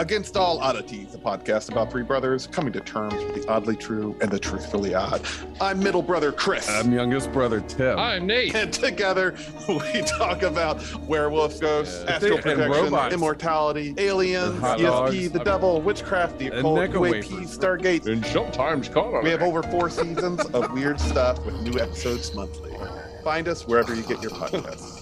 Against All Oddities, a podcast about three brothers coming to terms with the oddly true and the truthfully odd. I'm middle brother Chris. I'm youngest brother Tim. I'm Nate. and together we talk about werewolf ghosts, Yeah. astral And projection, robots. immortality, aliens, And ESP, dogs. the devil, witchcraft, the occult, Necco UAP, wafers. Stargate. And sometimes caught We have over four seasons of weird stuff with new episodes monthly. Find us wherever you get your podcasts.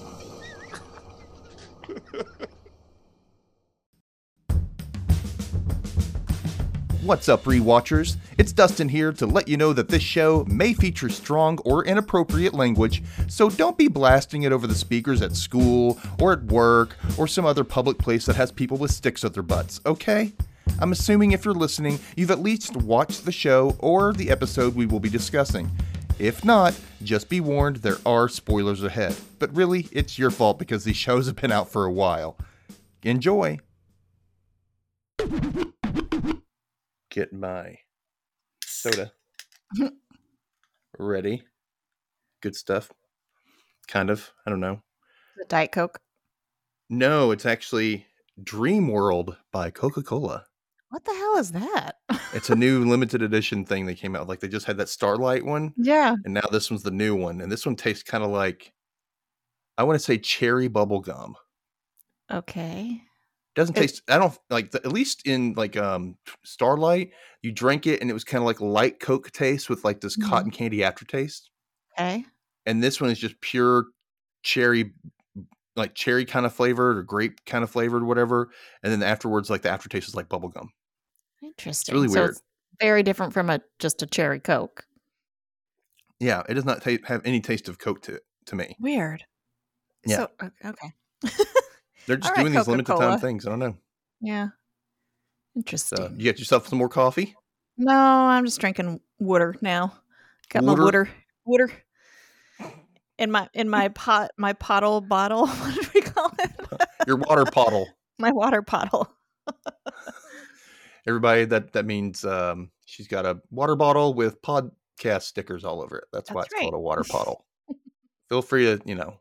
What's up, rewatchers? It's Dustin here to let you know that this show may feature strong or inappropriate language, so don't be blasting it over the speakers at school or at work or some other public place that has people with sticks at their butts, okay? I'm assuming if you're listening, you've at least watched the show or the episode we will be discussing. If not, just be warned there are spoilers ahead. But really, it's your fault because these shows have been out for a while. Enjoy! Get my soda. Ready. Good stuff. Kind of. I don't know. Diet Coke. No, it's actually Dream World by Coca Cola. What the hell is that? It's a new limited edition thing that came out. Like they just had that Starlight one, yeah. and now this one's the new one. And this one tastes kind of like, I want to say cherry bubble gum. Okay. Doesn't It- taste. I don't like. The, at least in like um Starlight, you drink it and it was kind of like light Coke taste with like this Mhm. cotton candy aftertaste. Okay. and this one is just pure cherry like cherry kind of flavored or grape kind of flavored whatever and then afterwards like the aftertaste is like bubble gum Interesting. really So weird. it's very different from a just a cherry Coke. yeah it does not ta- have any taste of coke to it to me Weird. Yeah. So, okay. they're just right, doing these limited Coca-Cola. time things i don't know yeah. so Interesting. you got yourself some more coffee No, I'm just drinking water now. Got Water? my water. Water. In my in my pot my pottle bottle. What did we call it? your water pottle. my water pottle. everybody that that means um she's got a water bottle with podcast stickers all over it that's, why That's it's called a water bottle feel free to you know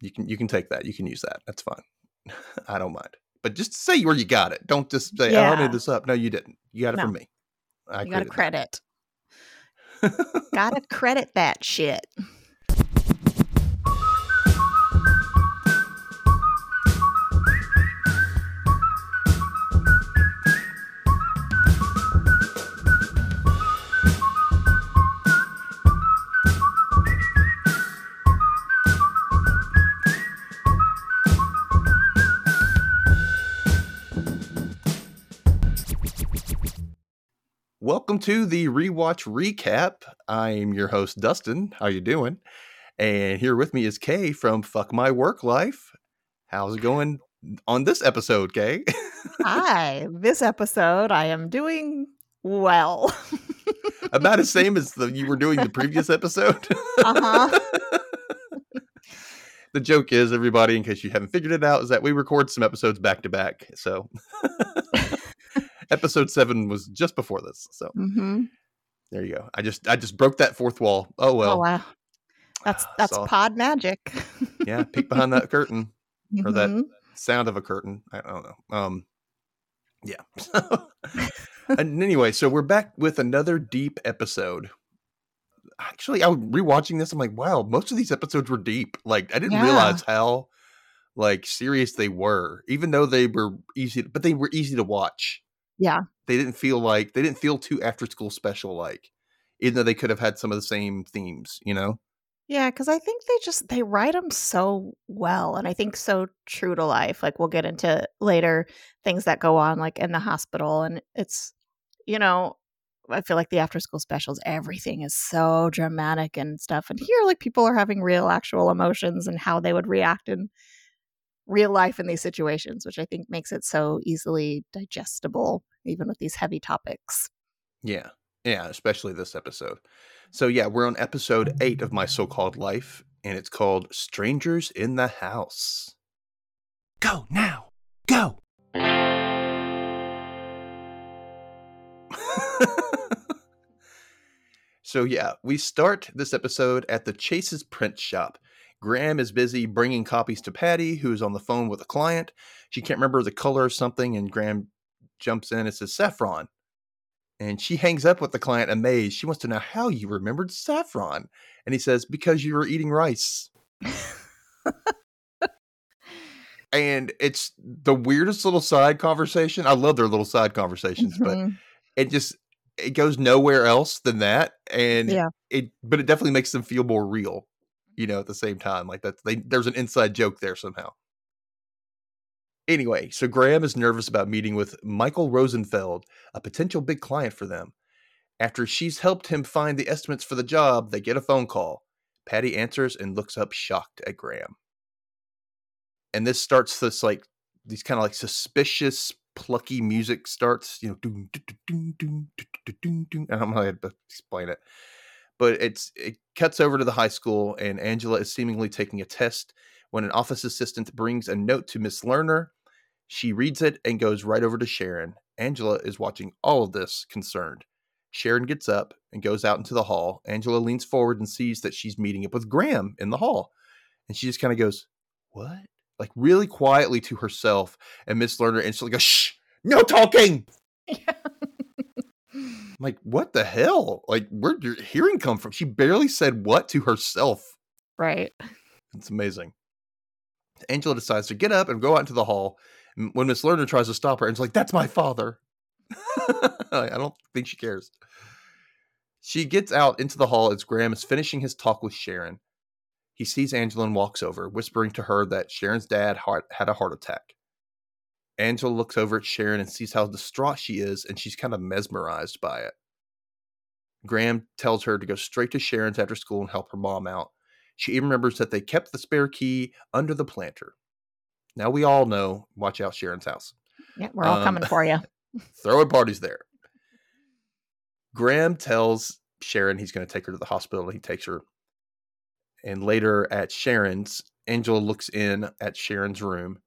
you can you can take that you can use that that's fine i don't mind but just say where you got it don't just say oh, i Yeah. made this up no you didn't you got it from me I you gotta created credit. gotta credit that shit. Welcome to the rewatch recap i'm your host dustin how you doing and here with me is kay from fuck my work life how's it going on this episode kay Hi. This episode I am doing well. about the same as the you were doing the previous episode. Uh-huh. the joke is, everybody, in case you haven't figured it out, is that we record some episodes back to back. So episode seven was just before this. So hmm there you go. I just I just broke that fourth wall. Oh well. oh wow. That's that's So- pod magic. Yeah, peek behind that curtain. Or that- Mhm. Sound of a curtain. I don't know. Um yeah. and anyway, so we're back with another deep episode. Actually, I was rewatching this. I'm like, wow, most of these episodes were deep. Like, I didn't Yeah. realize how like serious they were, even though they were easy, but they were easy to watch. Yeah. They didn't feel like they didn't feel too after school special like, even though they could have had some of the same themes, you know? Yeah, because I think they just they write them so well, and I think so true to life. Like we'll get into later things that go on, like in the hospital, and it's you know I feel like the after school specials, everything is so dramatic and stuff, and here like people are having real actual emotions and how they would react in real life in these situations, which I think makes it so easily digestible, even with these heavy topics. Yeah. Yeah, especially this episode. Mm-hmm. So yeah, we're on episode eight of mm-hmm. my so-called life, and it's called Strangers in the House. Go now. Go. so yeah, we start this episode at the Chase's print shop. Graham is busy bringing copies to Patty, who is on the phone with a client. She can't remember the color of something, and Graham jumps in and says, Saffron. And she hangs up with the client amazed. She wants to know how you remembered saffron. And he says, Because you were eating rice. and it's the weirdest little side conversation. I love their little side conversations, but Mhm. it just it goes nowhere else than that. And Yeah. it but it definitely makes them feel more real, you know, at the same time. Like that they there's an inside joke there somehow. Anyway, so Graham is nervous about meeting with Michael Rosenfeld, a potential big client for them. After she's helped him find the estimates for the job, they get a phone call. Patty answers and looks up shocked at Graham. And this starts this like these kind of like suspicious, plucky music starts, you know, doom, doom, doom, doom, doom, doom, doom, doom. I don't know how to explain it. But it's it cuts over to the high school and Angela is seemingly taking a test when an office assistant brings a note to Miss Lerner. She reads it and goes right over to Sharon. Angela is watching all of this concerned. Sharon gets up and goes out into the hall. Angela leans forward and sees that she's meeting up with Graham in the hall. And she just kind of goes, What? Like really quietly to herself. And Miss Lerner instantly goes, Shh, no talking. I'm like, what the hell? Like, where'd your hearing come from? She barely said what to herself. right. It's amazing. Angela decides to get up and go out into the hall. When Miss Lerner tries to stop her, and she's like, "That's my father." I don't think she cares. She gets out into the hall as Graham is finishing his talk with Sharon. He sees Angela and walks over, whispering to her that Sharon's dad heart, had a heart attack. Angela looks over at Sharon and sees how distraught she is, and she's kind of mesmerized by it. Graham tells her to go straight to Sharon's after school and help her mom out. She even remembers that they kept the spare key under the planter. Now we all know, watch out, Sharon's house. Yeah, we're all Um, coming for you. Throwing parties there. Graham tells Sharon he's going to take her to the hospital. He takes her. And later at Sharon's, Angela looks in at Sharon's room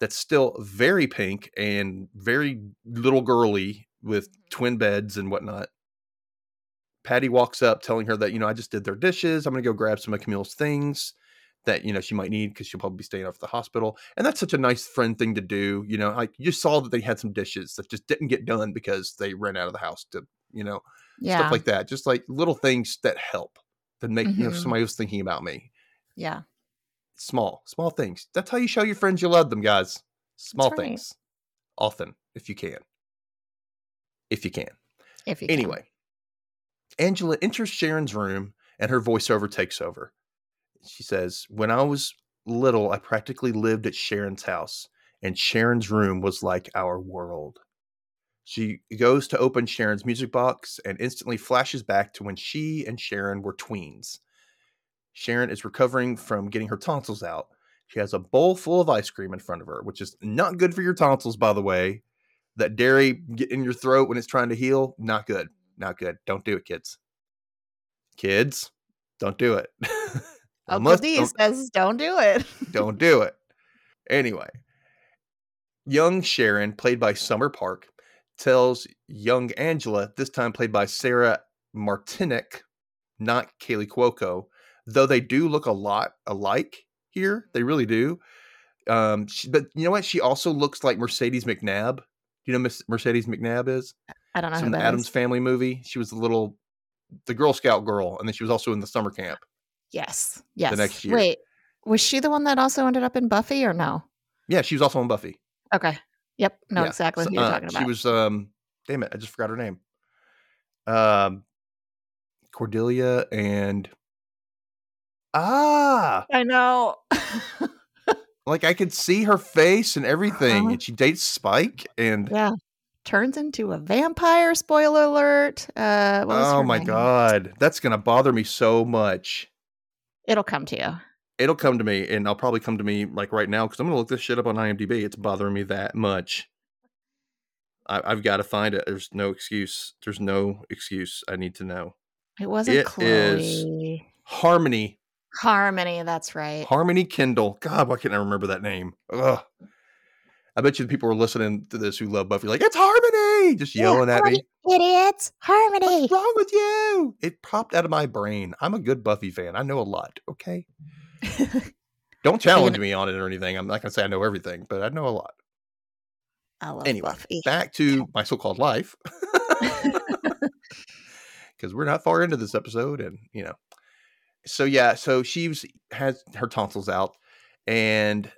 that's still very pink and very little girly with twin beds and whatnot. Patty walks up telling her that, you know, I just did their dishes. I'm going to go grab some of Camille's things that, you know, she might need because she'll probably be staying off the hospital. And that's such a nice friend thing to do. You know, like you saw that they had some dishes that just didn't get done because they ran out of the house to, you know, Yeah. stuff like that. Just like little things that help that make, you know, Mhm. somebody was thinking about me. yeah. Small, small things. That's how you show your friends you love them, guys. Small right. things. Often, if you can. If you can. If you can. Anyway, Angela enters Sharon's room and her voiceover takes over. She says, When I was little, I practically lived at Sharon's house, and Sharon's room was like our world. She goes to open Sharon's music box and instantly flashes back to when she and Sharon were tweens. Sharon is recovering from getting her tonsils out. She has a bowl full of ice cream in front of her, which is not good for your tonsils, by the way. That dairy get in your throat when it's trying to heal, not good. Not good. Don't do it, kids. Kids, don't do it. Uncle D don't- says, don't do it. don't do it. Anyway, young Sharon, played by Summer Park, tells young Angela, this time played by Sarah Martinek, not Kaley Cuoco, though they do look a lot alike here. They really do. Um, she, but you know what? She also looks like Mercedes McNabb. Do you know Miss Mercedes McNabb is? I don't know She's who in the Adams is. Family movie. She was the little, the Girl Scout girl, and then she was also in the summer camp. Yes. Yes. The next year. Wait, was she the one that also ended up in Buffy or no? Yeah, she was also on Buffy. Okay. Yep. No, Yeah, exactly so, who you're uh, talking about. She was um damn it, I just forgot her name. Um Cordelia and Ah I know. like I could see her face and everything. Uh-huh. And she dates Spike and yeah. Turns into a vampire. Spoiler alert. Uh, what was oh my name? god. That's gonna bother me so much. It'll come to you. It'll come to me and I'll probably come to me like right now because I'm gonna look this shit up on IMDb. It's bothering me that much. I, I've got to find it. There's no excuse. There's no excuse. I need to know. It wasn't It is- Chloe. Harmony Harmony. That's right. Harmony Kendall. God, why can't I remember that name? Ugh. I bet you the people who are listening to this who love Buffy, like, it's Harmony! Just Yeah, yelling at me. Idiots. Harmony. What's wrong with you? It popped out of my brain. I'm a good Buffy fan. I know a lot, okay? Don't challenge me on it or anything. I'm not going to say I know everything, but I know a lot. I love Anyway, Buffy. back to my so-called life because we're not far into this episode, and you know, so yeah, so she was, has her tonsils out, and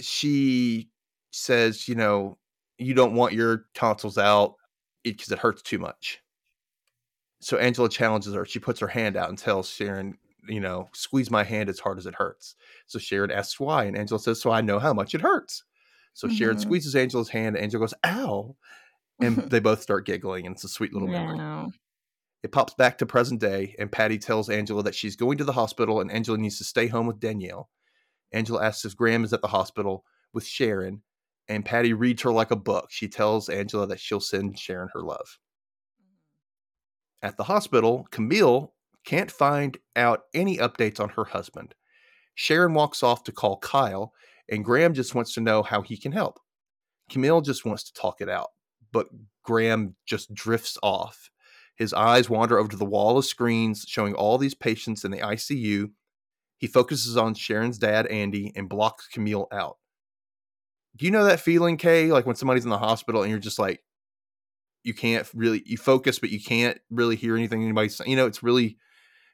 she says, you know, you don't want your tonsils out because it hurts too much. So Angela challenges her. She puts her hand out and tells Sharon, you know, squeeze my hand as hard as it hurts. So Sharon asks why, and Angela says, so I know how much it hurts. So Sharon Mhm. squeezes Angela's hand, and Angela goes, ow. And they both start giggling, and it's a sweet little memory. It pops back to present day, and Patty tells Angela that she's going to the hospital and Angela needs to stay home with Danielle. Angela asks if Graham is at the hospital with Sharon, and Patty reads her like a book. She tells Angela that she'll send Sharon her love. At the hospital, Camille can't find out any updates on her husband. Sharon walks off to call Kyle, and Graham just wants to know how he can help. Camille just wants to talk it out, but Graham just drifts off. His eyes wander over to the wall of screens showing all these patients in the ICU. He focuses on Sharon's dad, Andy, and blocks Camille out. Do you know that feeling, Kay? Like when somebody's in the hospital and you're just like, you can't really, you focus, but you can't really hear anything anybody's saying. You know, it's really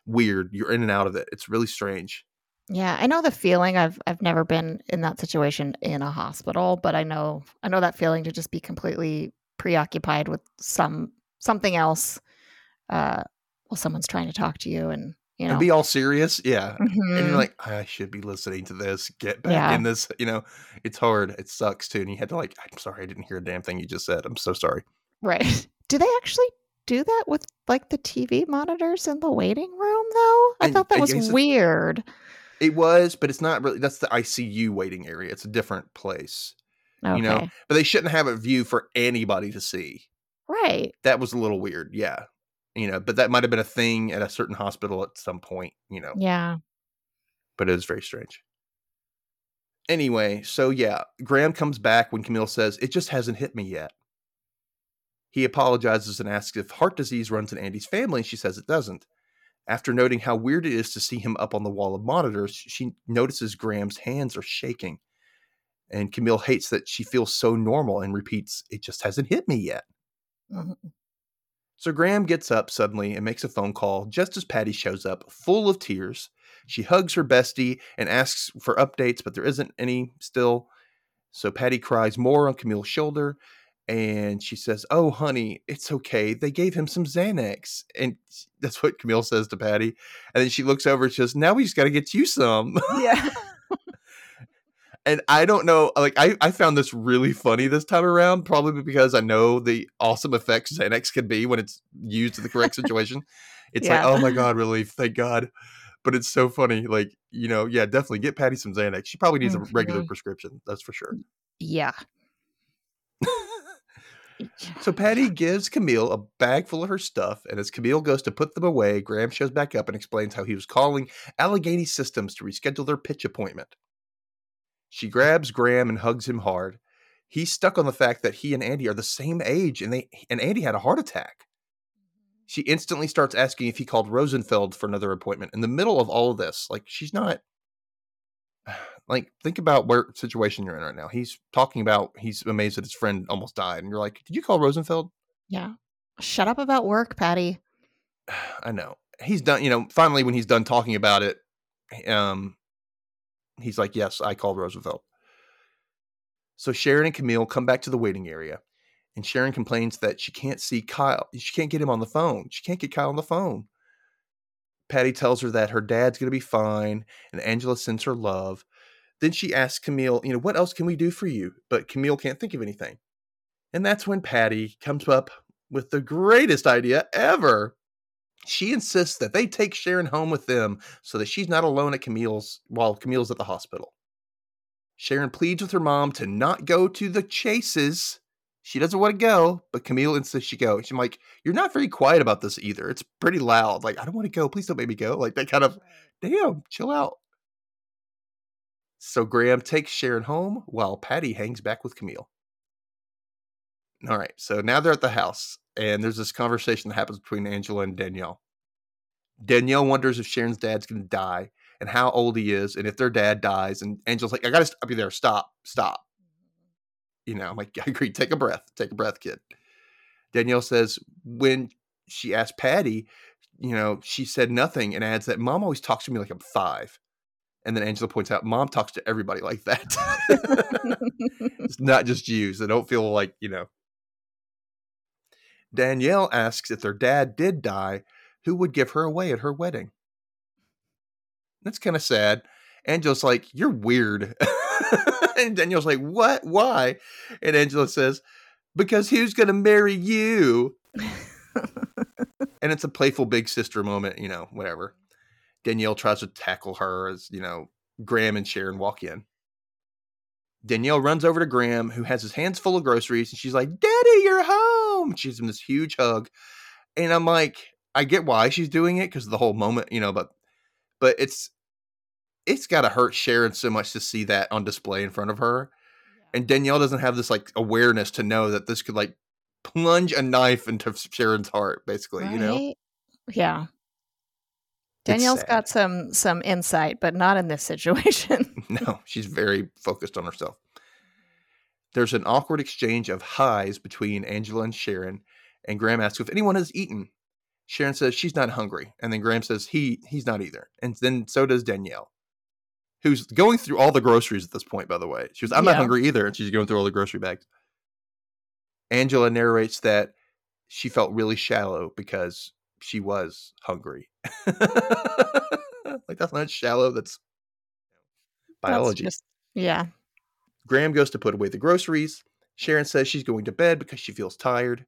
weird. You're in and out of it. It's really strange. Yeah, I know the feeling. I've I've never been in that situation in a hospital, but I know I know that feeling to just be completely preoccupied with some something else. Uh, while someone's trying to talk to you, and you know, And be all serious. Yeah. And Mhm. you're like, I should be listening to this. Get back Yeah. in this. You know, it's hard. It sucks too. And you had to like, I'm sorry, I didn't hear a damn thing you just said. I'm so sorry. right? Do they actually do that with like the TV monitors in the waiting room? Though I And thought that I was weird. It was, but it's not really. That's the ICU waiting area. It's a different place, Okay, you know. But they shouldn't have a view for anybody to see. right? That was a little weird. Yeah, you know. But that might have been a thing at a certain hospital at some point, you know. Yeah. But it was very strange. Anyway, so yeah, Graham comes back when Camille says it just hasn't hit me yet. He apologizes and asks if heart disease runs in Andy's family, and she says it doesn't. After noting how weird it is to see him up on the wall of monitors, she notices Graham's hands are shaking. And Camille hates that she feels so normal and repeats, It just hasn't hit me yet. Mhm. So Graham gets up suddenly and makes a phone call just as Patty shows up, full of tears. She hugs her bestie and asks for updates, but there isn't any still. So Patty cries more on Camille's shoulder and she says, Oh, honey, it's okay. They gave him some Xanax. And that's what Camille says to Patty. And then she looks over and says, Now we just got to get you some. Yeah. and I don't know, like I, I found this really funny this time around, probably because I know the awesome effects Xanax can be when it's used in the correct situation. It's Yeah. like, oh my god, relief, thank God. But it's so funny, like you know, yeah, definitely get Patty some Xanax. She probably needs a regular Mhm. prescription, that's for sure. yeah. So Patty gives Camille a bag full of her stuff, and as Camille goes to put them away, Graham shows back up and explains how he was calling Allegheny Systems to reschedule their pitch appointment. She grabs Graham and hugs him hard. He's stuck on the fact that he and Andy are the same age, and they and Andy had a heart attack. She instantly starts asking if he called Rosenfeld for another appointment in the middle of all of this. Like she's not like think about where situation you're in right now. He's talking about he's amazed that his friend almost died, and you're like, "Did you call Rosenfeld?" Yeah. Shut up about work, Patty. I know he's done. You know, finally when he's done talking about it, um, he's like, "Yes, I called Roosevelt." So Sharon and Camille come back to the waiting area, and Sharon complains that she can't see Kyle. She can't get him on the phone. She can't get Kyle on the phone. Patty tells her that her dad's going to be fine, and Angela sends her love. Then she asks Camille, you know, what else can we do for you? But Camille can't think of anything. And that's when Patty comes up with the greatest idea ever. She insists that they take Sharon home with them so that she's not alone at Camille's while Camille's at the hospital. Sharon pleads with her mom to not go to the chases. She doesn't want to go, but Camille insists she go. She's like, You're not very quiet about this either. It's pretty loud. Like, I don't want to go. Please don't make me go. Like, that kind of, damn, chill out. So Graham takes Sharon home while Patty hangs back with Camille. All right. So now they're at the house, and there's this conversation that happens between Angela and Danielle. Danielle wonders if Sharon's dad's going to die and how old he is, and if their dad dies. And Angela's like, I got to stop you there. Stop. Stop. You know, I'm like, I agree. Take a breath. Take a breath, kid. Danielle says when she asked Patty, you know, she said nothing and adds that mom always talks to me like I'm five. And then Angela points out, mom talks to everybody like that. it's not just you. So don't feel like, you know. Danielle asks if their dad did die, who would give her away at her wedding? That's kind of sad. Angela's like, You're weird. and Danielle's like, What? Why? And Angela says, Because who's going to marry you? and it's a playful big sister moment, you know, whatever. Danielle tries to tackle her as, you know, Graham and Sharon walk in. Danielle runs over to Graham, who has his hands full of groceries, and she's like, Daddy, you're home. She's in this huge hug. And I'm like, I get why she's doing it because the whole moment, you know, but but it's it's gotta hurt Sharon so much to see that on display in front of her. And Danielle doesn't have this like awareness to know that this could like plunge a knife into Sharon's heart, basically, right? you know? Yeah. Danielle's got some some insight, but not in this situation. no, she's very focused on herself. There's an awkward exchange of highs between Angela and Sharon, and Graham asks if anyone has eaten. Sharon says she's not hungry, and then Graham says he he's not either, and then so does Danielle, who's going through all the groceries at this point. By the way, she was I'm yeah. not hungry either, and she's going through all the grocery bags. Angela narrates that she felt really shallow because she was hungry. like that's not shallow. That's biology. Just, yeah. Graham goes to put away the groceries. Sharon says she's going to bed because she feels tired.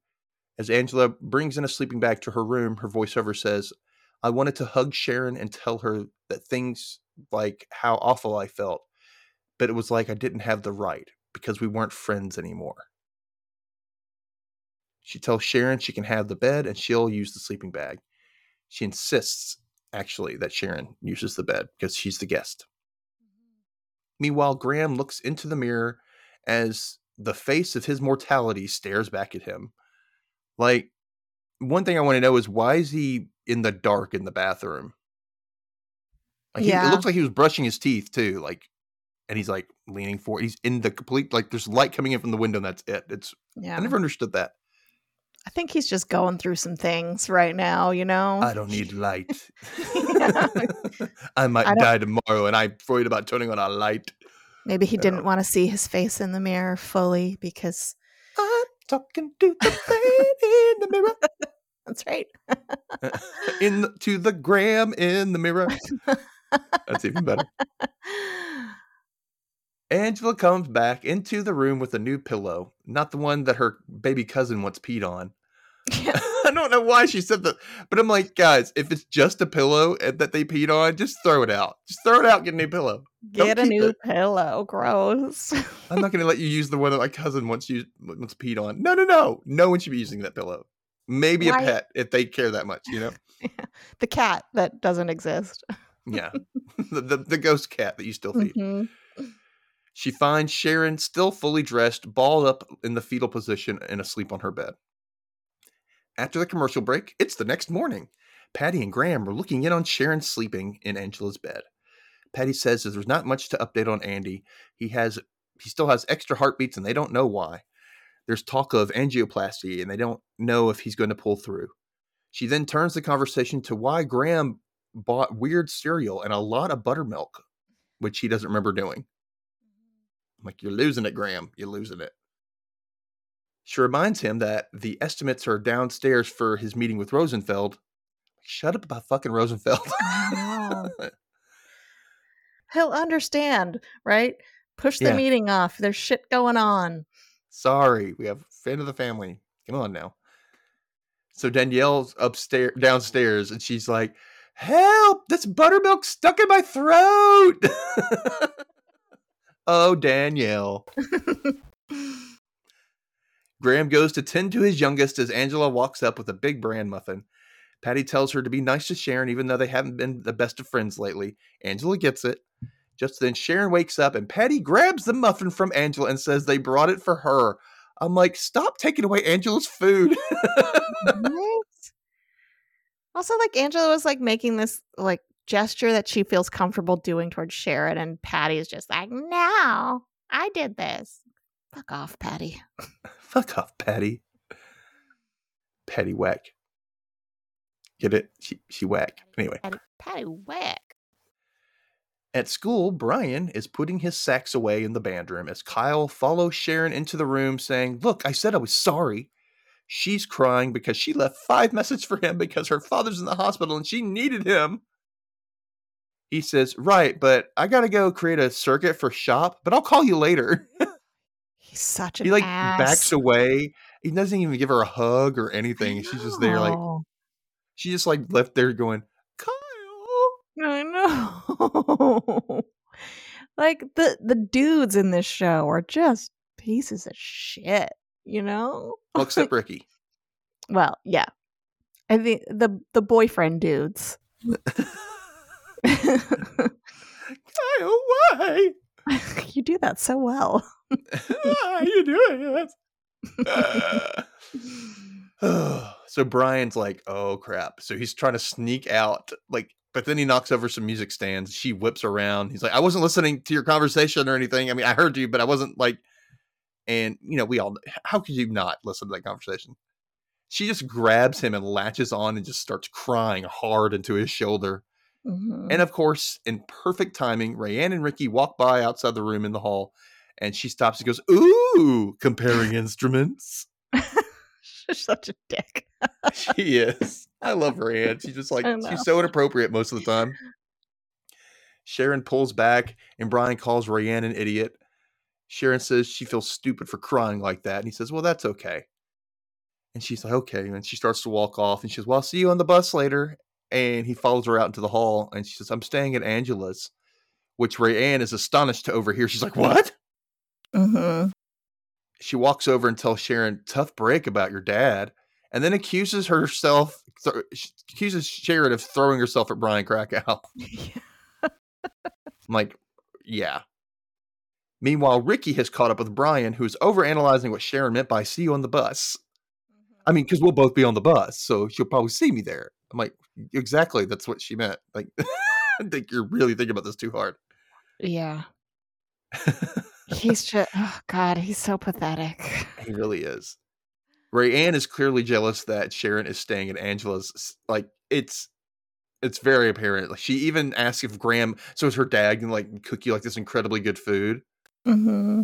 As Angela brings in a sleeping bag to her room, her voiceover says, I wanted to hug Sharon and tell her that things like how awful I felt, but it was like I didn't have the right because we weren't friends anymore. She tells Sharon she can have the bed and she'll use the sleeping bag. She insists, actually, that Sharon uses the bed because she's the guest. Meanwhile, Graham looks into the mirror as the face of his mortality stares back at him. Like, one thing I want to know is why is he in the dark in the bathroom? Like yeah. He, it looks like he was brushing his teeth too. Like, and he's like leaning forward. He's in the complete like there's light coming in from the window. and That's it. It's yeah. I never understood that. I think he's just going through some things right now, you know? I don't need light. I might I die tomorrow and I'm worried about turning on a light. Maybe he didn't want to see his face in the mirror fully because I'm talking to the man in the mirror. That's right. in the, to the gram in the mirror. That's even better. Angela comes back into the room with a new pillow, not the one that her baby cousin once peed on. I don't know why she said that, but I'm like, guys, if it's just a pillow that they peed on, just throw it out. Just throw it out, get a new pillow. Get a new it. pillow. Gross. I'm not going to let you use the one that my cousin once used once peed on. No, no, no. No one should be using that pillow. Maybe why? a pet if they care that much, you know. the cat that doesn't exist. yeah, the, the, the ghost cat that you still feed. Mm-hmm. She finds Sharon still fully dressed, balled up in the fetal position and asleep on her bed. After the commercial break, it's the next morning. Patty and Graham are looking in on Sharon sleeping in Angela's bed. Patty says that there's not much to update on Andy. He has he still has extra heartbeats and they don't know why. There's talk of angioplasty and they don't know if he's going to pull through. She then turns the conversation to why Graham bought weird cereal and a lot of buttermilk, which he doesn't remember doing. I'm like, you're losing it, Graham. You're losing it. She reminds him that the estimates are downstairs for his meeting with Rosenfeld. Shut up about fucking Rosenfeld. He'll understand, right? Push the yeah. meeting off. There's shit going on. Sorry, we have fan of the family. Come on now. So Danielle's upstairs, downstairs, and she's like, "Help! This buttermilk stuck in my throat." oh, Danielle. Graham goes to tend to his youngest as Angela walks up with a big bran muffin. Patty tells her to be nice to Sharon, even though they haven't been the best of friends lately. Angela gets it. Just then, Sharon wakes up and Patty grabs the muffin from Angela and says they brought it for her. I'm like, stop taking away Angela's food. Also, like Angela was like making this like gesture that she feels comfortable doing towards Sharon, and Patty's just like, "No, I did this." Fuck off, Patty. Fuck off, Patty. Patty whack. Get it? She she whack. Anyway. Patty, Patty whack. At school, Brian is putting his sax away in the band room as Kyle follows Sharon into the room saying, Look, I said I was sorry. She's crying because she left five messages for him because her father's in the hospital and she needed him. He says, Right, but I gotta go create a circuit for shop, but I'll call you later. He's such an he like ass. backs away. He doesn't even give her a hug or anything. She's just there, like she just like left there going, Kyle. I know. like the the dudes in this show are just pieces of shit, you know? Well, except Rickie. Well, yeah. I think the the boyfriend dudes. Kyle, why? you do that so well. Are you doing it? so Brian's like, oh crap. So he's trying to sneak out, like, but then he knocks over some music stands. She whips around. He's like, I wasn't listening to your conversation or anything. I mean, I heard you, but I wasn't like, and you know, we all, how could you not listen to that conversation? She just grabs him and latches on and just starts crying hard into his shoulder. Mhm. And of course, in perfect timing, Rayanne and Rickie walk by outside the room in the hall, and she stops and goes, Ooh, comparing instruments. She's such a dick. she is. I love Rayanne. She's just like, she's so inappropriate most of the time. Sharon pulls back, and Brian calls Rayanne an idiot. Sharon says she feels stupid for crying like that. And he says, Well, that's okay. And she's like, Okay. And she starts to walk off, and she says, Well, I'll see you on the bus later. And he follows her out into the hall, and she says, I'm staying at Angela's, which Rayanne is astonished to overhear. She's like, What? Mm-hmm. she walks over and tells Sharon, "Tough break about your dad," and then accuses herself, th- accuses Sharon of throwing herself at Brian Krakow. I'm like, yeah. Meanwhile, Rickie has caught up with Brian, who's overanalyzing what Sharon meant by "see you on the bus." I mean, because we'll both be on the bus, so she'll probably see me there. I'm like, exactly, that's what she meant. Like, I think you're really thinking about this too hard. Yeah. He's just oh god, he's so pathetic. He really is. Rayanne is clearly jealous that Sharon is staying at Angela's. Like it's it's very apparent. Like she even asks if Graham, so is her dad can like cook you like this incredibly good food. Mm-hmm.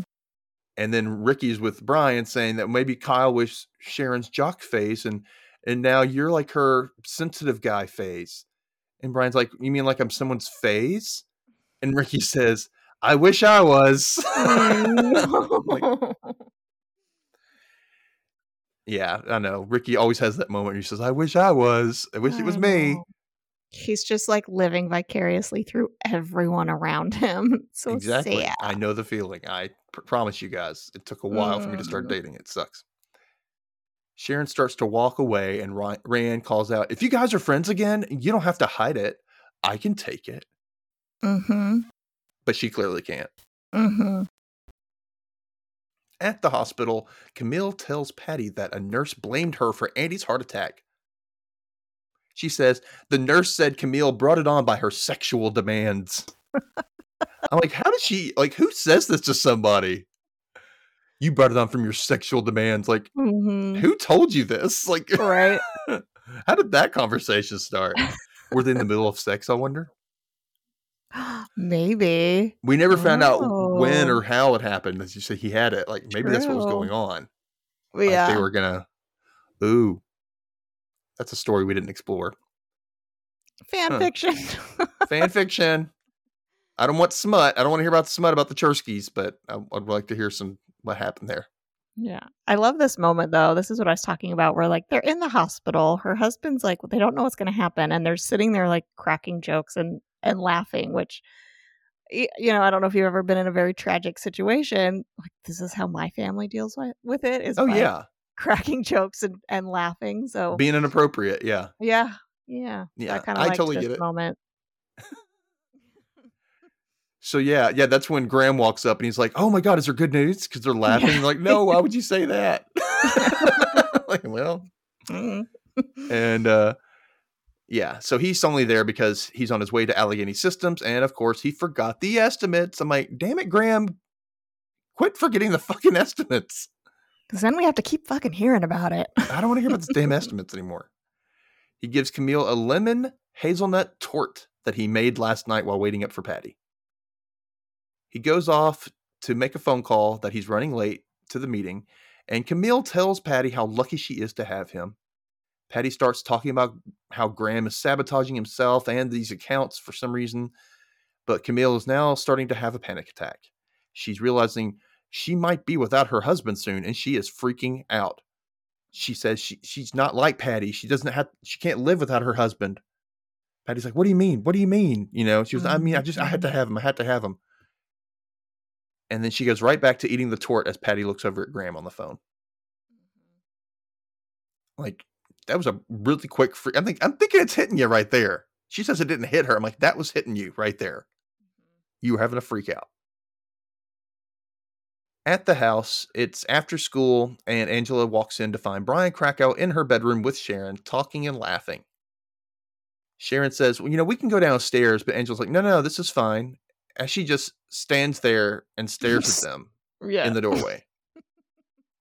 And then Rickie's with Brian saying that maybe Kyle was Sharon's jock face and and now you're like her sensitive guy phase. And Brian's like, You mean like I'm someone's phase? And Rickie says, I wish I was. Like, yeah, I know. Rickie always has that moment where he says, I wish I was. I wish it was I me. He's just like living vicariously through everyone around him. So exactly. sad. I know the feeling. I pr- promise you guys. It took a while for me to start Mm. dating. It sucks. Sharon starts to walk away, and Rand calls out, If you guys are friends again, you don't have to hide it. I can take it. Mm-hmm. But she clearly can't. Mm-hmm. At the hospital, Camille tells Patty that a nurse blamed her for Andy's heart attack. She says, The nurse said Camille brought it on by her sexual demands. I'm like, How did she, like, who says this to somebody? You brought it on from your sexual demands. Like, Mm-hmm. who told you this? Like, Right. how did that conversation start? Were they in the middle of sex? I wonder. Maybe. We never found out when Oh. or how it happened. As you said, he had it. Like, maybe that's what was going on. Yeah. Like they were gonna. Ooh, that's a story we didn't explore. Fan Huh. fiction. Fan fiction. I don't want smut. I don't want to hear about the smut about the Cherskis, but I, I'd like to hear some what happened there. Yeah. I love this moment though. This is what I was talking about where like they're in the hospital. Her husband's like they don't know what's going to happen and they're sitting there like cracking jokes and and laughing which you know, I don't know if you've ever been in a very tragic situation. Like this is how my family deals with, with it is Oh yeah, cracking jokes and and laughing. So being inappropriate. Yeah, yeah. Yeah. Yeah, I kind of I liked totally get it. moment. So yeah, yeah. That's when Graham walks up and he's like, "Oh my god, is there good news?" Because they're laughing. Like, no, why would you say that? like, well, Mm. and uh yeah so he's only there because he's on his way to allegheny systems and of course he forgot the estimates i'm like damn it graham quit forgetting the fucking estimates. Because then we have to keep fucking hearing about it. I don't want to hear about the damn estimates anymore. He gives Camille a lemon hazelnut torte that he made last night while waiting up for Patty. He goes off to make a phone call that he's running late to the meeting, and Camille tells Patty how lucky she is to have him. Patty starts talking about how Graham is sabotaging himself and these accounts for some reason, but Camille is now starting to have a panic attack. She's realizing she might be without her husband soon, and she is freaking out. She says she, she's not like Patty. She doesn't have she can't live without her husband. Patty's like, What do you mean? What do you mean? You know, she was, I mean, I just I had to have him. I had to have him. And then she goes right back to eating the torte as Patty looks over at Graham on the phone. Mm-hmm. Like, that was a really quick free. I think I'm thinking it's hitting you right there. She says it didn't hit her. I'm like, that was hitting you right there. Mm-hmm. You were having a freak out. At the house, it's after school, and Angela walks in to find Brian Krakow in her bedroom with Sharon, talking and laughing. Sharon says, Well, you know, we can go downstairs, but Angela's like, No, no, no, this is fine. As she just stands there and stares at them Yeah. in the doorway.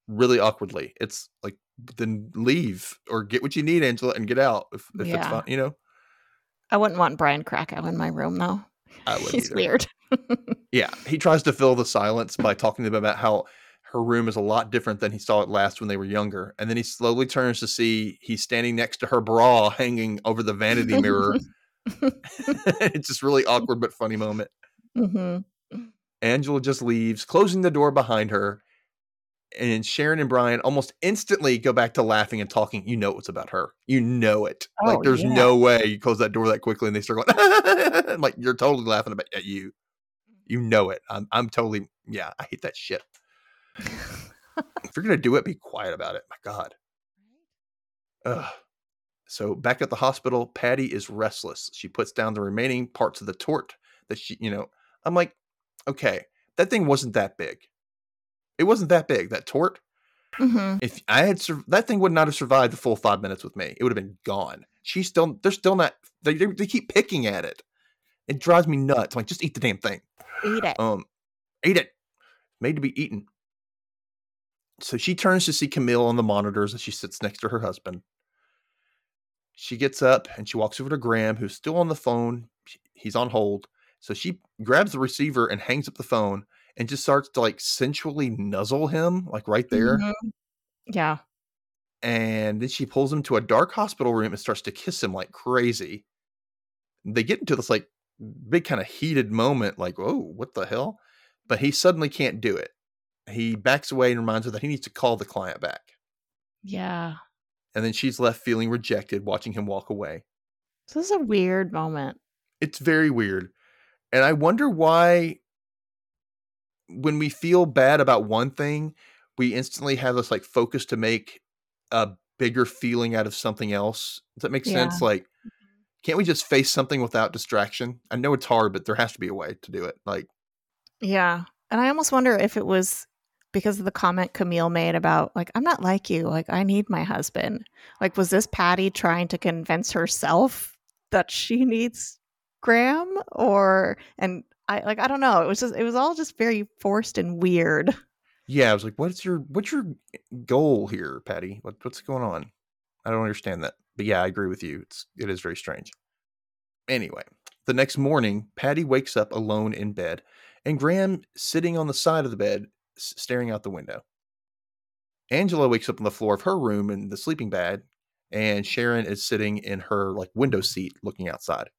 really awkwardly. It's like, then leave or get what you need, Angela, and get out if, if it's Yeah. fine. You know, I wouldn't want Brian Krakow in my room though. I wouldn't He's either. weird. Yeah, he tries to fill the silence by talking to them about how her room is a lot different than he saw it last when they were younger. And then he slowly turns to see he's standing next to her bra hanging over the vanity mirror. it's just really awkward but funny moment. hmm Angela just leaves, closing the door behind her. And Sharon and Brian almost instantly go back to laughing and talking. You know it's about her. You know it. Oh, like Oh, there's yeah. no way you close that door that quickly and they start going. I'm like you're totally laughing about at you. You know it. I'm I'm totally yeah. I hate that shit. if you're gonna do it, be quiet about it. My God. Ugh. So back at the hospital, Patty is restless. She puts down the remaining parts of the torte that she, you know, I'm like, okay, that thing wasn't that big. It wasn't that big. That torte. hmm If I had sur- that thing would not have survived the full five minutes with me. It would have been gone. She's still. They're still not. They they they keep picking at it. It drives me nuts. I'm like, just eat the damn thing. Eat it. Um, eat it. Made to be eaten. So she turns to see Camille on the monitors as she sits next to her husband. She gets up and she walks over to Graham, who's still on the phone. He's on hold. So she grabs the receiver and hangs up the phone and just starts to like sensually nuzzle him, like right there. Mhm. Yeah. And then she pulls him to a dark hospital room and starts to kiss him like crazy. They get into this like big kind of heated moment, like, oh, what the hell? But he suddenly can't do it. He backs away and reminds her that he needs to call the client back. Yeah. And then she's left feeling rejected, watching him walk away. So this is a weird moment. It's very weird. And I wonder why, when we feel bad about one thing, we instantly have this like focus to make a bigger feeling out of something else. Does that make sense? Like, can't we just face something without distraction? I know it's hard, but there has to be a way to do it. Like, Yeah. And I almost wonder if it was because of the comment Camille made about, like, I'm not like you. Like, I need my husband. Like, was this Patty trying to convince herself that she needs Graham? Or, and I, like, I don't know. It was just, it was all just very forced and weird. yeah, I was like, what's your what's your eh, goal here, Patty? What, what's going on? I don't understand that. But yeah, I agree with you. It's it is very strange. Anyway, the next morning, Patty wakes up alone in bed, and Graham sitting on the side of the bed, s- staring out the window. Angela wakes up on the floor of her room in the sleeping bag, and Sharon is sitting in her like window seat looking outside.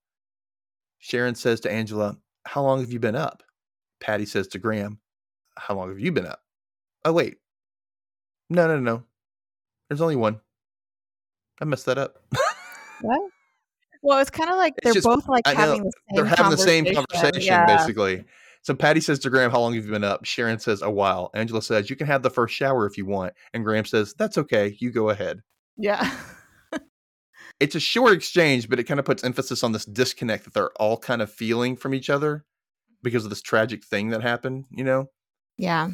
Sharon says to Angela, "How long have you been up?" Patty says to Graham, "How long have you been up?" Oh wait, no, no, no. There's only one. I messed that up. What? Well, it's kind of like It's they're just- both like I know, having the same They're having the same conversation. conversation, Yeah. basically. So Patty says to Graham, How long have you been up? Sharon says, A while. Angela says, You can have the first shower if you want. And Graham says, That's okay. You go ahead. Yeah. It's a short exchange, but it kind of puts emphasis on this disconnect that they're all kind of feeling from each other because of this tragic thing that happened, you know? Yeah.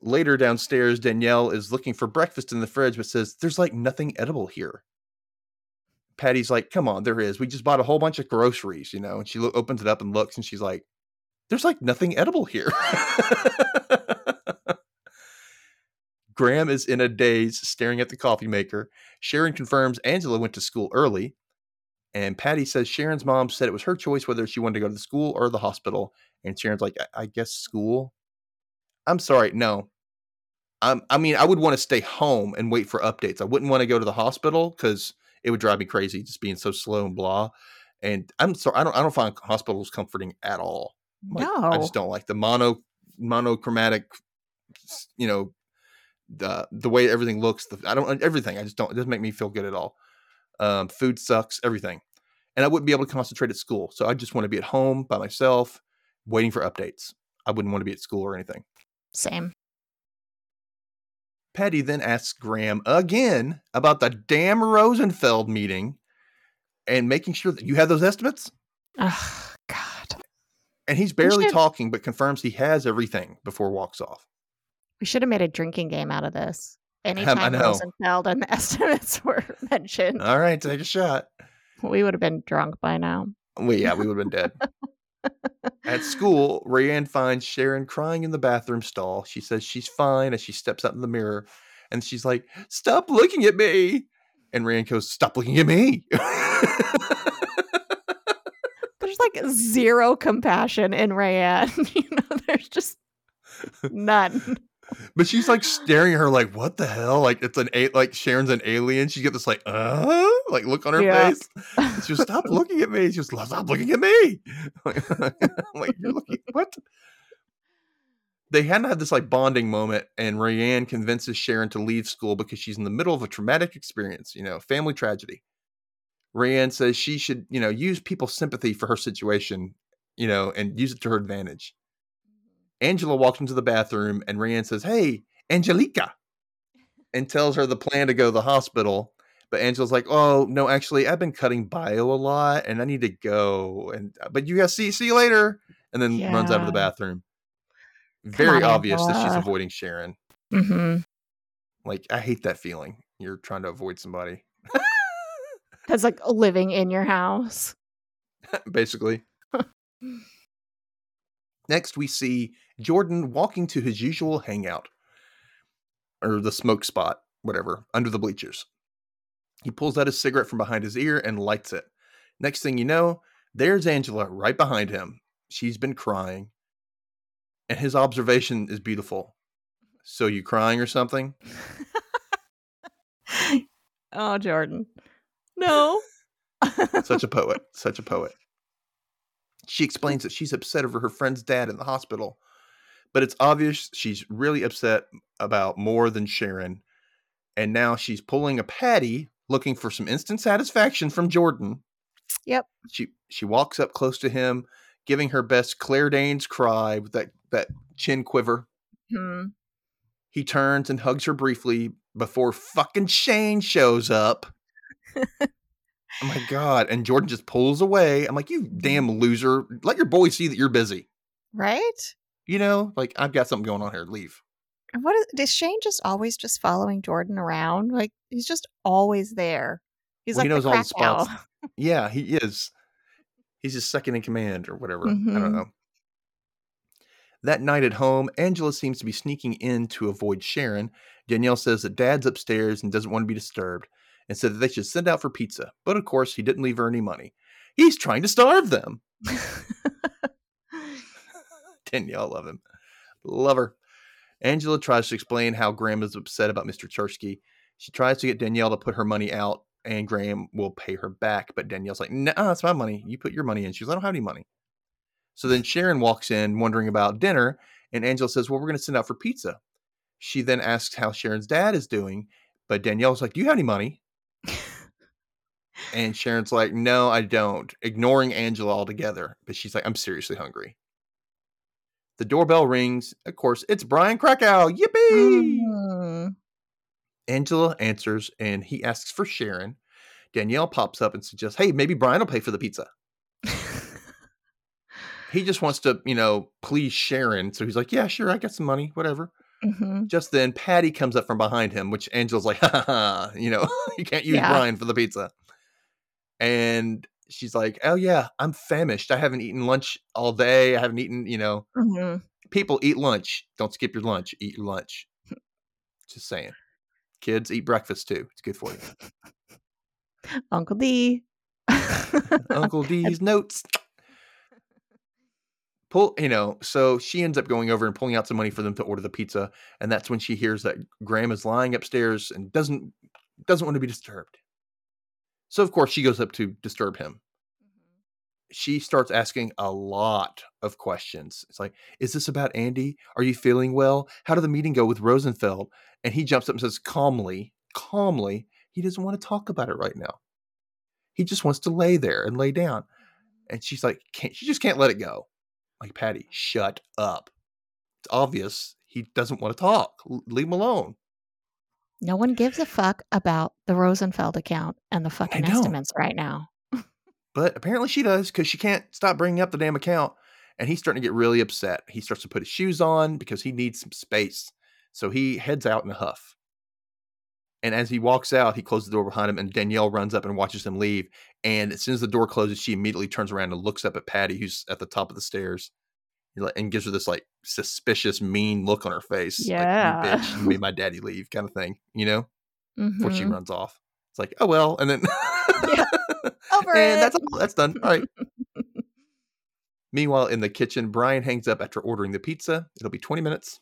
Later downstairs, Danielle is looking for breakfast in the fridge, but says, There's like nothing edible here. Patty's like, Come on, there is. We just bought a whole bunch of groceries, you know? And she lo- opens it up and looks, and she's like, There's like nothing edible here. Graham is in a daze staring at the coffee maker. Sharon confirms Angela went to school early. And Patty says Sharon's mom said it was her choice whether she wanted to go to the school or the hospital. And Sharon's like, I, I guess school. I'm sorry, no. I'm, I mean, I would want to stay home and wait for updates. I wouldn't want to go to the hospital because it would drive me crazy just being so slow and blah. And I'm sorry, I don't, I don't find hospitals comforting at all. Like, no, I just don't like the mono monochromatic, you know, the the way everything looks. The, I don't everything. I just don't. It doesn't make me feel good at all. Um, food sucks. Everything, and I wouldn't be able to concentrate at school. So I just want to be at home by myself, waiting for updates. I wouldn't want to be at school or anything. Same. Patty then asks Graham again about the damn Rosenfeld meeting and making sure that you have those estimates. Oh, God. And he's barely should- talking, but confirms he has everything before walks off. We should have made a drinking game out of this. Anytime. Rosenfeld and the estimates were mentioned, All right, take a shot. we would have been drunk by now. Well, yeah, we would have been dead. At school, Rayanne finds Sharon crying in the bathroom stall. She says she's fine as she steps out in the mirror, and she's like, "Stop looking at me!" And Rayanne goes, "Stop looking at me." There's like zero compassion in Rayanne. you know, there's just none. But she's like staring at her, like, "What the hell?" Like it's an a- like Sharon's an alien. She get this like, uh, like look on her Yeah. face. She goes, "Stop looking at me." She goes, "Stop looking at me." I'm like, "You're looking what?" They hadn't had this like bonding moment, and Rayanne convinces Sharon to leave school because she's in the middle of a traumatic experience, you know, family tragedy. Rayanne says she should, you know, use people's sympathy for her situation, you know, and use it to her advantage. Angela walks into the bathroom, and Rayanne says, "Hey, Angelica," and tells her the plan to go to the hospital. But Angela's like, "Oh no, actually, I've been cutting bio a lot, and I need to go. And but you guys see see you later." And then runs out of the Yeah. bathroom. Very on, obvious that she's avoiding Sharon. Mm-hmm. Like I hate that feeling. You're trying to avoid somebody, That's like living in your house. basically. Next, we see Jordan walking to his usual hangout or the smoke spot, whatever, under the bleachers. He pulls out his cigarette from behind his ear and lights it. Next thing you know, there's Angela right behind him. She's been crying. And his observation is beautiful. So, you crying or something? oh, Jordan. No. Such a poet. Such a poet. She explains that she's upset over her friend's dad in the hospital, but it's obvious she's really upset about more than Sharon. And now she's pulling a Patty looking for some instant satisfaction from Jordan. Yep. She she walks up close to him, giving her best Claire Danes cry with that, that chin quiver. Hmm. He turns and hugs her briefly before fucking Shane shows up. oh my god! And Jordan just pulls away. I'm like, you damn loser! Let your boy see that you're busy. Right? You know, like I've got something going on here. Leave. And What is, is Shane just always just following Jordan around? Like he's just always there. He's Well, he knows all the spots. Yeah, he is. He's just second in command or whatever. I Mhm. don't know. That night at home, Angela seems to be sneaking in to avoid Sharon. Danielle says that dad's upstairs and doesn't want to be disturbed and said that they should send out for pizza. But of course, he didn't leave her any money. He's trying to starve them. Danielle, love him. Love her. Angela tries to explain how Graham is upset about Mr. Cherski. She tries to get Danielle to put her money out and Graham will pay her back. But Danielle's like, no, it's my money. You put your money in. She's like, I don't have any money. So then Sharon walks in wondering about dinner. And Angela says, Well, we're going to send out for pizza. She then asks how Sharon's dad is doing. But Danielle's like, Do you have any money? And Sharon's like, No, I don't, ignoring Angela altogether. But she's like, I'm seriously hungry. The doorbell rings. Of course, it's Brian Krakow. Yippee! Mm. Angela answers and he asks for Sharon. Danielle pops up and suggests, Hey, maybe Brian will pay for the pizza. He just wants to, you know, please Sharon. So he's like, Yeah, sure, I got some money, whatever. Mhm. Just then, Patty comes up from behind him, which Angela's like, ha ha ha, you know, you can't use Yeah. Brian for the pizza. And she's like, oh, yeah, I'm famished. I haven't eaten lunch all day. I haven't eaten, you know, Mhm. people eat lunch. Don't skip your lunch. Eat your lunch. Just saying. Kids eat breakfast too. It's good for you. Uncle D. Uncle D's notes. Pull, you know, so she ends up going over and pulling out some money for them to order the pizza, and that's when she hears that Graham is lying upstairs and doesn't doesn't want to be disturbed. So of course she goes up to disturb him. She starts asking a lot of questions. It's like, is this about Andy? Are you feeling well? How did the meeting go with Rosenfeld? And he jumps up and says calmly, calmly, he doesn't want to talk about it right now. He just wants to lay there and lay down. And she's like, can't she just can't let it go. Like, Patty, shut up. It's obvious he doesn't want to talk. Leave him alone. No one gives a fuck about the Rosenfeld account and the fucking estimates right now. But apparently she does because she can't stop bringing up the damn account. And he's starting to get really upset. He starts to put his shoes on because he needs some space. So he heads out in a huff. And as he walks out, he closes the door behind him, and Danielle runs up and watches him leave. And as soon as the door closes, she immediately turns around and looks up at Patty, who's at the top of the stairs, and gives her this like suspicious, mean look on her face. Like, Yeah. you bitch, you made my daddy leave, kind of thing, you know? Before she Mhm. runs off. It's like, oh well, and then Over and it. that's all. That's done. All right. Meanwhile, in the kitchen, Brian hangs up after ordering the pizza. It'll be 20 minutes.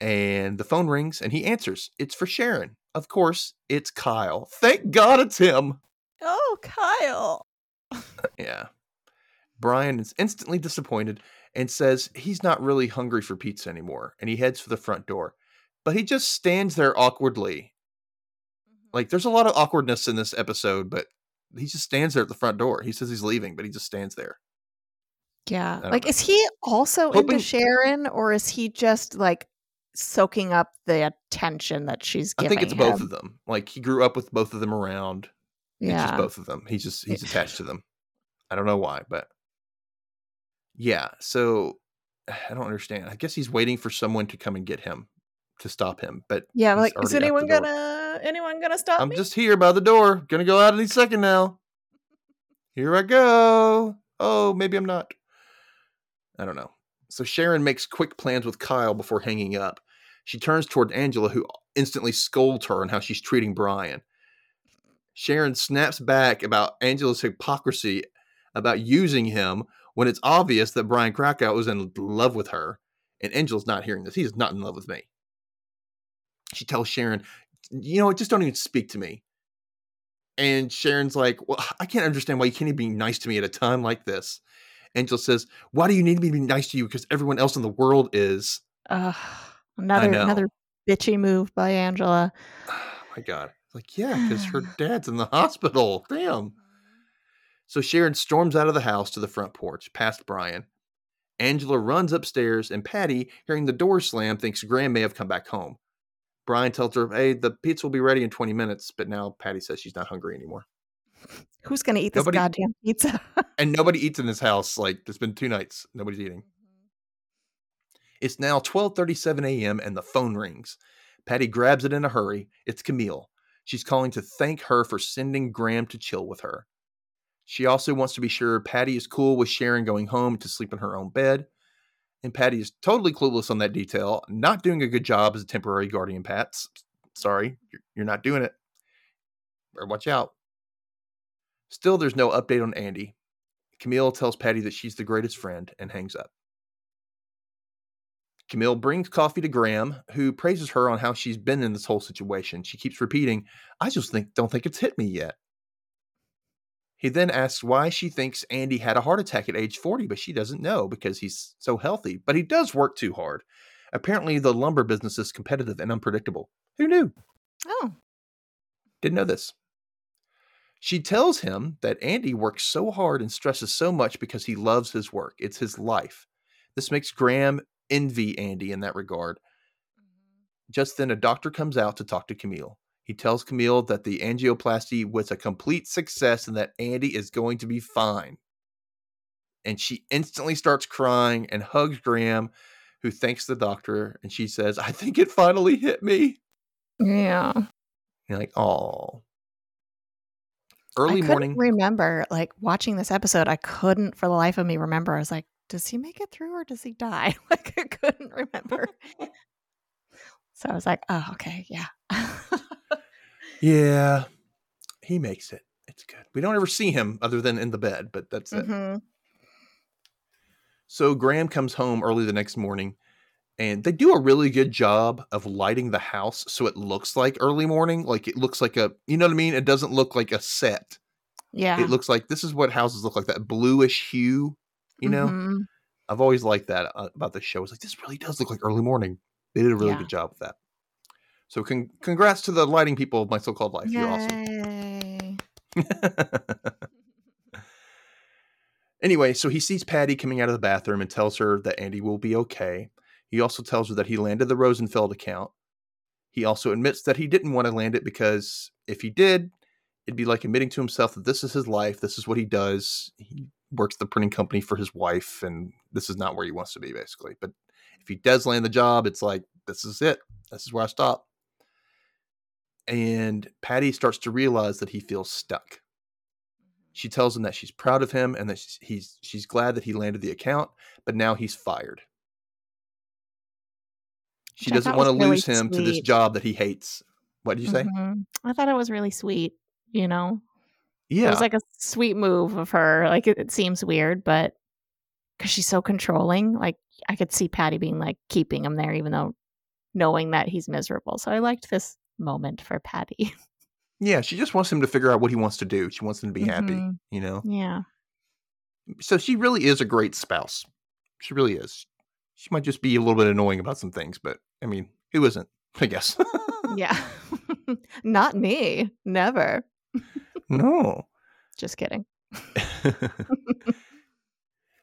And the phone rings and he answers. It's for Sharon. Of course, it's Kyle. Thank God it's him. oh, Kyle. Yeah. Brian is instantly disappointed and says he's not really hungry for pizza anymore. And he heads for the front door. But he just stands there awkwardly. Mm-hmm. Like, there's a lot of awkwardness in this episode, but he just stands there at the front door. He says he's leaving, but he just stands there. Yeah. Like, know. is he also Hoping- into Sharon or is he just like soaking up the attention that she's I think it's both of them. Like he grew up with both of them around. It's Yeah. just both of them. He's just he's attached to them. I don't know why, but yeah. So I don't understand. I guess he's waiting for someone to come and get him to stop him. But Yeah. Like, is already out the anyone gonna anyone gonna stop I'm me? just here by the door. Gonna go out any second now. Here I go. Oh, maybe I'm not. I don't know. So Sharon makes quick plans with Kyle before hanging up. She turns toward Angela, who instantly scolds her on how she's treating Brian. Sharon snaps back about Angela's hypocrisy about using him when it's obvious that Brian Krakow was in love with her. And Angela's not hearing this. He's not in love with me. She tells Sharon, you know just don't even speak to me. And Sharon's like, Well, I can't understand why you can't even be nice to me at a time like this. Angela says, Why do you need me to be nice to you? Because everyone else in the world is. Ugh, another another bitchy move by Angela. Oh my God. Like, yeah, because her dad's in the hospital. Damn. So Sharon storms out of the house to the front porch, past Brian. Angela runs upstairs, and Patty, hearing the door slam, thinks Graham may have come back home. Brian tells her, Hey, the pizza will be ready in 20 minutes, but now Patty says she's not hungry anymore. Who's gonna eat this Nobody- goddamn pizza? And nobody eats in this house. Like, there's been two nights. Nobody's eating. Mm-hmm. It's now 12:37 a.m. and the phone rings. Patty grabs it in a hurry. It's Camille. She's calling to thank her for sending Graham to chill with her. She also wants to be sure Patty is cool with Sharon going home to sleep in her own bed. And Patty is totally clueless on that detail, not doing a good job as a temporary guardian, Pats. Sorry, you're, not doing it. Better watch out. Still, there's no update on Andy. Camille tells Patty that she's the greatest friend and hangs up. Camille brings coffee to Graham, who praises her on how she's been in this whole situation. She keeps repeating, I just think don't think it's hit me yet. He then asks why she thinks Andy had a heart attack at age 40, but she doesn't know because he's so healthy. But he does work too hard. Apparently, the lumber business is competitive and unpredictable. Who knew? oh, Didn't know this. She tells him that Andy works so hard and stresses so much because he loves his work. It's his life. This makes Graham envy Andy in that regard. Mm-hmm. Just then, a doctor comes out to talk to Camille. He tells Camille that the angioplasty was a complete success and that Andy is going to be fine. And she instantly starts crying and hugs Graham, who thanks the doctor. And she says, I think it finally hit me. yeah. You're like, oh. Early couldn't morning. remember, like watching this episode, I couldn't for the life of me remember. I was like, does he make it through or does he die? Like I couldn't remember. So I was like, oh, okay, yeah. Yeah, he makes it. It's good. We don't ever see him other than in the bed, but that's it. Mhm. So Graham comes home early the next morning and they do a really good job of lighting the house so it looks like early morning. Like it looks like a, you know what I mean? It doesn't look like a set. Yeah. It looks like this is what houses look like that bluish hue, you know? Mhm. I've always liked that uh, about the show. It's like, this really does look like early morning. They did a really Yeah. good job with that. So con- congrats to the lighting people of my so-called life. You're awesome. Anyway, so he sees Patty coming out of the bathroom and tells her that Andy will be okay. He also tells her that he landed the Rosenfeld account. He also admits that he didn't want to land it because if he did, it'd be like admitting to himself that this is his life, this is what he does. He works the printing company for his wife, and this is not where he wants to be, basically. But if he does land the job, it's like, this is it. This is where I stop. And Patty starts to realize that he feels stuck. She tells him that she's proud of him and that she's, he's she's glad that he landed the account, but now he's fired. She Which doesn't want to really lose him to this job that he hates. What did you say? Mhm. I thought it was really sweet, you know? Yeah. It was like a sweet move of her. Like it, it seems weird, but because she's so controlling, like I could see Patty being like keeping him there, even though knowing that he's miserable. So I liked this moment for Patty. yeah, she just wants him to figure out what he wants to do. She wants him to be happy, Mhm. you know? yeah. So she really is a great spouse. She really is. She might just be a little bit annoying about some things, but I mean, who isn't? I guess. Yeah. Not me. Never. no. Just kidding.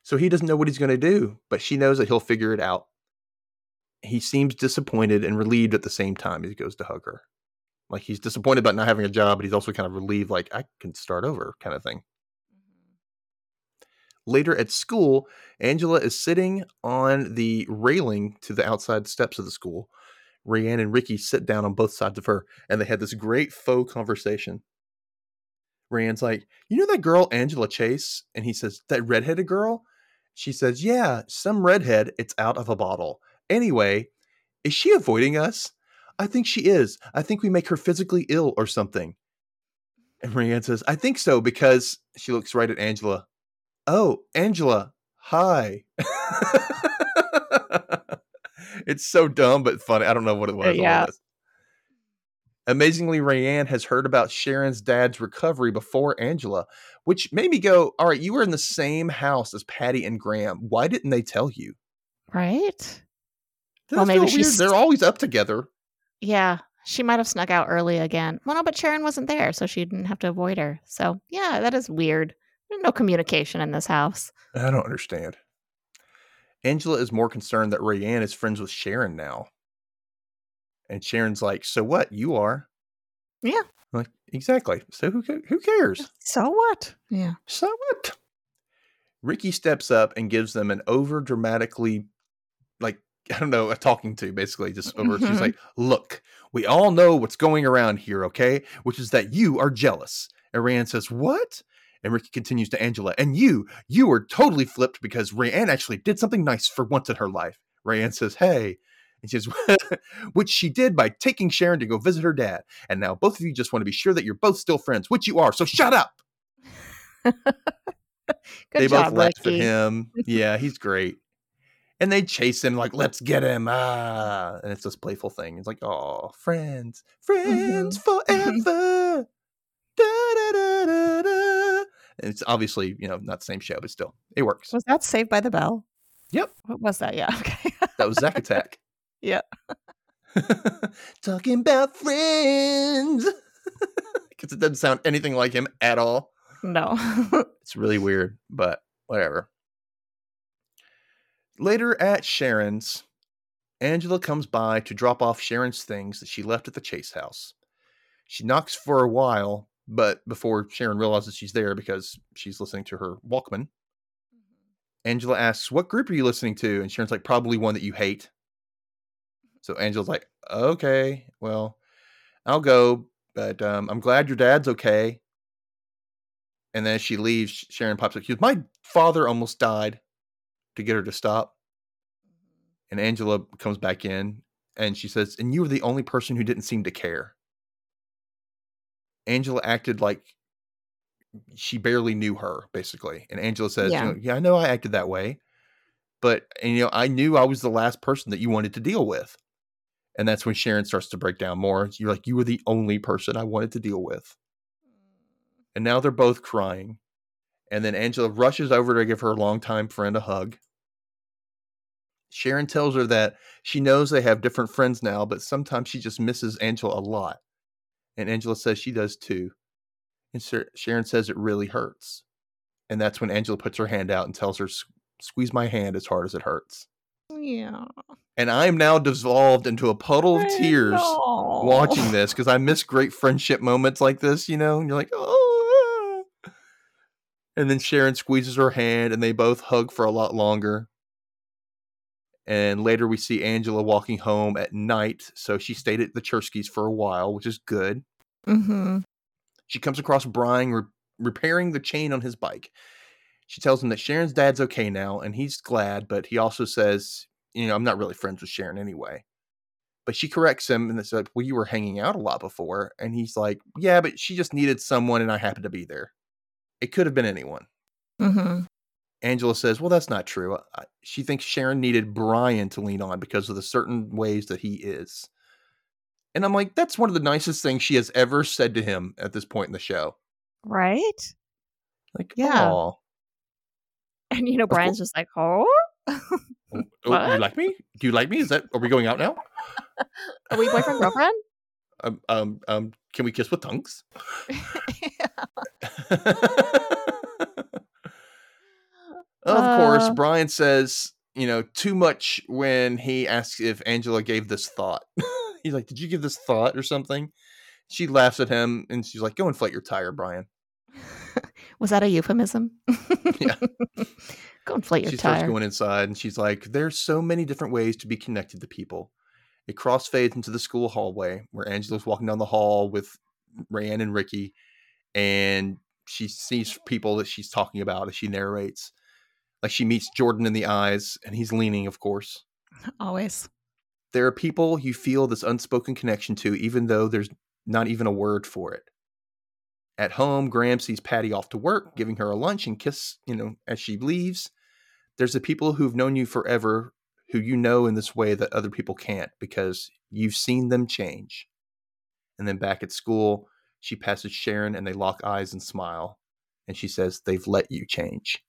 so he doesn't know what he's going to do, but she knows that he'll figure it out. He seems disappointed and relieved at the same time as he goes to hug her. Like he's disappointed about not having a job, but he's also kind of relieved, like, I can start over, kind of thing. Mm-hmm. Later at school, Angela is sitting on the railing to the outside steps of the school. Rayanne and Rickie sit down on both sides of her, and they had this great faux conversation. Rayanne's like, You know that girl, Angela Chase? And he says, That redheaded girl? She says, Yeah, some redhead. It's out of a bottle. Anyway, is she avoiding us? I think she is. I think we make her physically ill or something. And Rayanne says, I think so because she looks right at Angela. Oh, Angela, hi. it's so dumb but funny. I don't know what it uh, was. I love yeah. Amazingly, Rayanne has heard about Sharon's dad's recovery before Angela, which made me go, All right, you were in the same house as Patty and Graham. Why didn't they tell you? Right? Doesn't Well, maybe feel weird? she's- They're always up together. Yeah. She might have snuck out early again. Well, no, but Sharon wasn't there, so she didn't have to avoid her. So, yeah, that is weird. There's no communication in this house. I don't understand. Angela is more concerned that Rayanne is friends with Sharon now. And Sharon's like, So what? You are. Yeah. Like, exactly. So who, who cares? So what? Yeah. So what? Rickie steps up and gives them an over dramatically, like, I don't know, a talking to basically, just over. She's Mhm. like, Look, we all know what's going around here, okay? Which is that you are jealous. And Rayanne says, What? And Rickie continues to Angela, and you, you were totally flipped because Rayanne actually did something nice for once in her life. Rayanne says, Hey. And she says, which she did by taking Sharon to go visit her dad. And now both of you just want to be sure that you're both still friends, which you are. So shut up. Good they job, both laugh Rickie. at him. Yeah, he's great. And they chase him like, let's get him. Ah. And it's this playful thing. It's like, oh, friends, friends Mm-hmm. forever. Da, da, da, da, da. And it's obviously, you know, not the same show, but still, it works. Was that Saved by the Bell? Yep. What was that? Yeah. Okay. That was Zack Attack. Yeah. Talking about friends. Because it doesn't sound anything like him at all. no. It's really weird, but whatever. Later at Sharon's, Angela comes by to drop off Sharon's things that she left at the Chase house. She knocks for a while, but before Sharon realizes she's there because she's listening to her Walkman, Angela asks, What group are you listening to? And Sharon's like, Probably one that you hate. So Angela's like, Okay, well, I'll go, but um, I'm glad your dad's okay. And then as she leaves, Sharon pops up. She goes, My father almost died to get her to stop. Mm-hmm. And Angela comes back in and she says, "And you were the only person who didn't seem to care." Angela acted like she barely knew her, basically. And Angela says, Yeah. you know, "Yeah, I know I acted that way, but and, you know, I knew I was the last person that you wanted to deal with." And that's when Sharon starts to break down more. You're like, "You were the only person I wanted to deal with." Mm. And now they're both crying. And then Angela rushes over to give her longtime friend a hug. Sharon tells her that she knows they have different friends now, but sometimes she just misses Angela a lot. And Angela says she does too. And Sharon says it really hurts. And that's when Angela puts her hand out and tells her, Squeeze my hand as hard as it hurts. Yeah. And I am now dissolved into a puddle of tears watching this because I miss great friendship moments like this, you know? And you're like, oh. ah." And then Sharon squeezes her hand and they both hug for a lot longer. And later we see Angela walking home at night. So she stayed at the Cherski's for a while, which is good. Mm-hmm. She comes across Brian re- repairing the chain on his bike. She tells him that Sharon's dad's okay now and he's glad, but he also says, you know, I'm not really friends with Sharon anyway. But she corrects him and it's like, well, you were hanging out a lot before. And he's like, yeah, but she just needed someone and I happened to be there. It could have been anyone. Mm-hmm. Angela says, well, that's not true. I- She thinks Sharon needed Brian to lean on because of the certain ways that he is. And I'm like, that's one of the nicest things she has ever said to him at this point in the show. Right? Like, Yeah. "Aw." And you know. Brian's just like, oh, Oh, oh, you like me? Do you like me? Is that are we going out now? are we boyfriend girlfriend? Um, um, um, can we kiss with tongues? Of course, Uh. Brian says, you know, too much when he asks if Angela gave this thought. He's like, "Did you give this thought or something?" She laughs at him and she's like, "Go inflate your tire, Brian." Was that a euphemism? Yeah. Go inflate your tire. she starts going inside and she's like, There's so many different ways to be connected to people. It crossfades into the school hallway where Angela's walking down the hall with Rayanne and Rickie, and she sees people that she's talking about as she narrates. Like she meets Jordan in the eyes, and he's leaning, of course. Always. There are people you feel this unspoken connection to, even though there's not even a word for it. At home, Graham sees Patty off to work, giving her a lunch and kiss, you know, as she leaves. There's the people who've known you forever who you know in this way that other people can't because you've seen them change. And then back at school, she passes Sharon and they lock eyes and smile. And she says, They've let you change.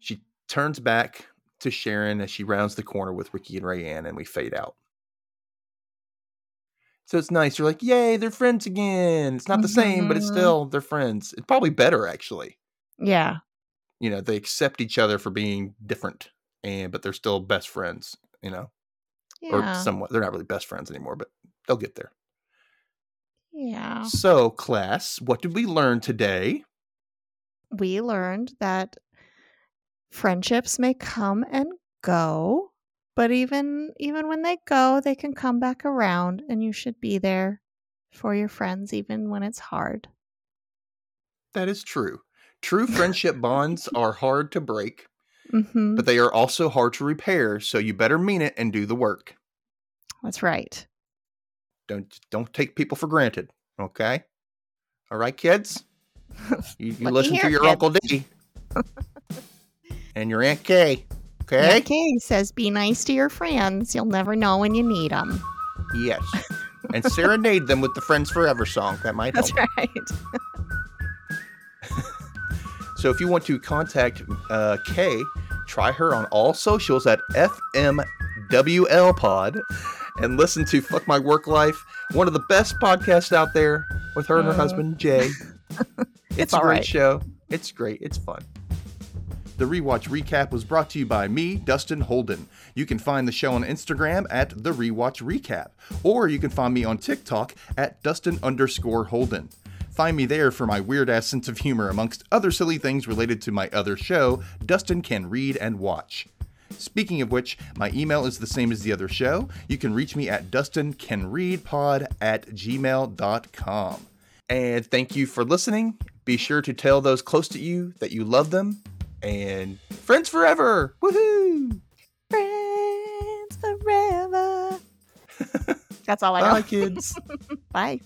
She turns back to Sharon as she rounds the corner with Rickie and Rayanne, and we fade out. So it's nice. You're like, yay, they're friends again. It's not the same, but it's Mhm. still they're friends. It's probably better actually. Yeah. You know, they accept each other for being different, and but they're still best friends. You know, or Yeah. somewhat. They're not really best friends anymore, but they'll get there. yeah. So, class, what did we learn today? We learned that friendships may come and go, but even even when they go, they can come back around and you should be there for your friends even when it's hard. That is true. True friendship bonds are hard to break, Mhm. but they are also hard to repair. So you better mean it and do the work. That's right. Don't don't take people for granted. Okay. All right, kids. You, you listen to your kids. Uncle D and your Aunt Kay. Okay. Okay, says be nice to your friends. You'll never know when you need them. Yes. And serenade them with the Friends Forever song. That might help. That's right. So if you want to contact uh, Kay, try her on all socials at FMWL Pod and listen to Fuck My Work Life, one of the best podcasts out there with her and her Uh. husband, Jay. It's, a great right. show. It's great. It's fun. The Rewatch Recap was brought to you by me, Dustin Holden. You can find the show on Instagram at The Rewatch Recap, or you can find me on TikTok at Dustin underscore Holden. Find me there for my weird ass sense of humor, amongst other silly things related to my other show, Dustin Can Read and Watch. Speaking of which, my email is the same as the other show. You can reach me at dustincanreadpod at gmail.com. And thank you for listening. Be sure to tell those close to you that you love them and friends forever. Woohoo! Friends forever. That's all I know. Bye, kids. Bye.